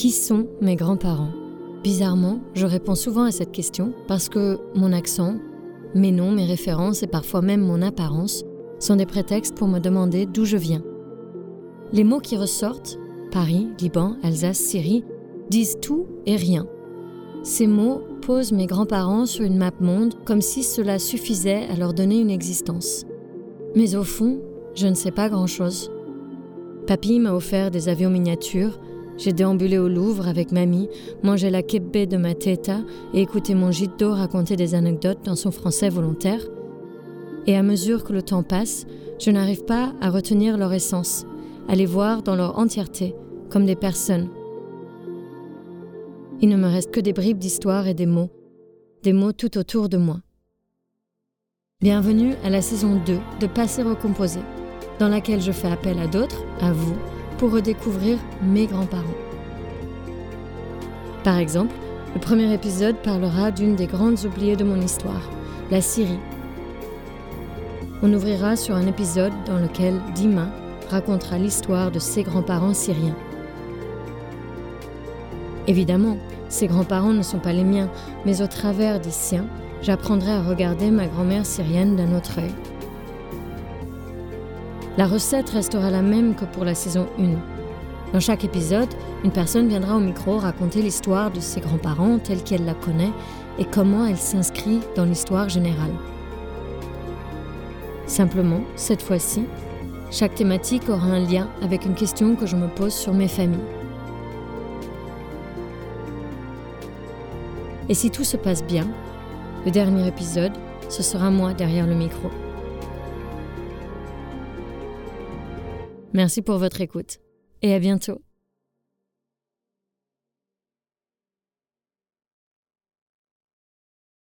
Qui sont mes grands-parents? Bizarrement, je réponds souvent à cette question parce que mon accent, mes noms, mes références et parfois même mon apparence sont des prétextes pour me demander d'où je viens. Les mots qui ressortent, Paris, Liban, Alsace, Syrie, disent tout et rien. Ces mots posent mes grands-parents sur une map monde comme si cela suffisait à leur donner une existence. Mais au fond, je ne sais pas grand-chose. Papy m'a offert des avions miniatures, j'ai déambulé au Louvre avec mamie, mangé la kebbé de ma teta et écouté mon d'eau raconter des anecdotes dans son français volontaire. Et à mesure que le temps passe, je n'arrive pas à retenir leur essence, à les voir dans leur entièreté, comme des personnes. Il ne me reste que des bribes d'histoire et des mots, des mots tout autour de moi. Bienvenue à la saison 2 de Passer recomposé, dans laquelle je fais appel à d'autres, à vous, pour redécouvrir mes grands-parents. Par exemple, le premier épisode parlera d'une des grandes oubliées de mon histoire, la Syrie, on ouvrira sur un épisode dans lequel Dima racontera l'histoire de ses grands-parents syriens. Évidemment, ses grands-parents ne sont pas les miens, mais au travers des siens, j'apprendrai à regarder ma grand-mère syrienne d'un autre œil. La recette restera la même que pour la saison 1. Dans chaque épisode, une personne viendra au micro raconter l'histoire de ses grands-parents telle qu'elle la connaît et comment elle s'inscrit dans l'histoire générale. Simplement, cette fois-ci, chaque thématique aura un lien avec une question que je me pose sur mes familles. Et si tout se passe bien, le dernier épisode, ce sera moi derrière le micro. Merci pour votre écoute et à bientôt.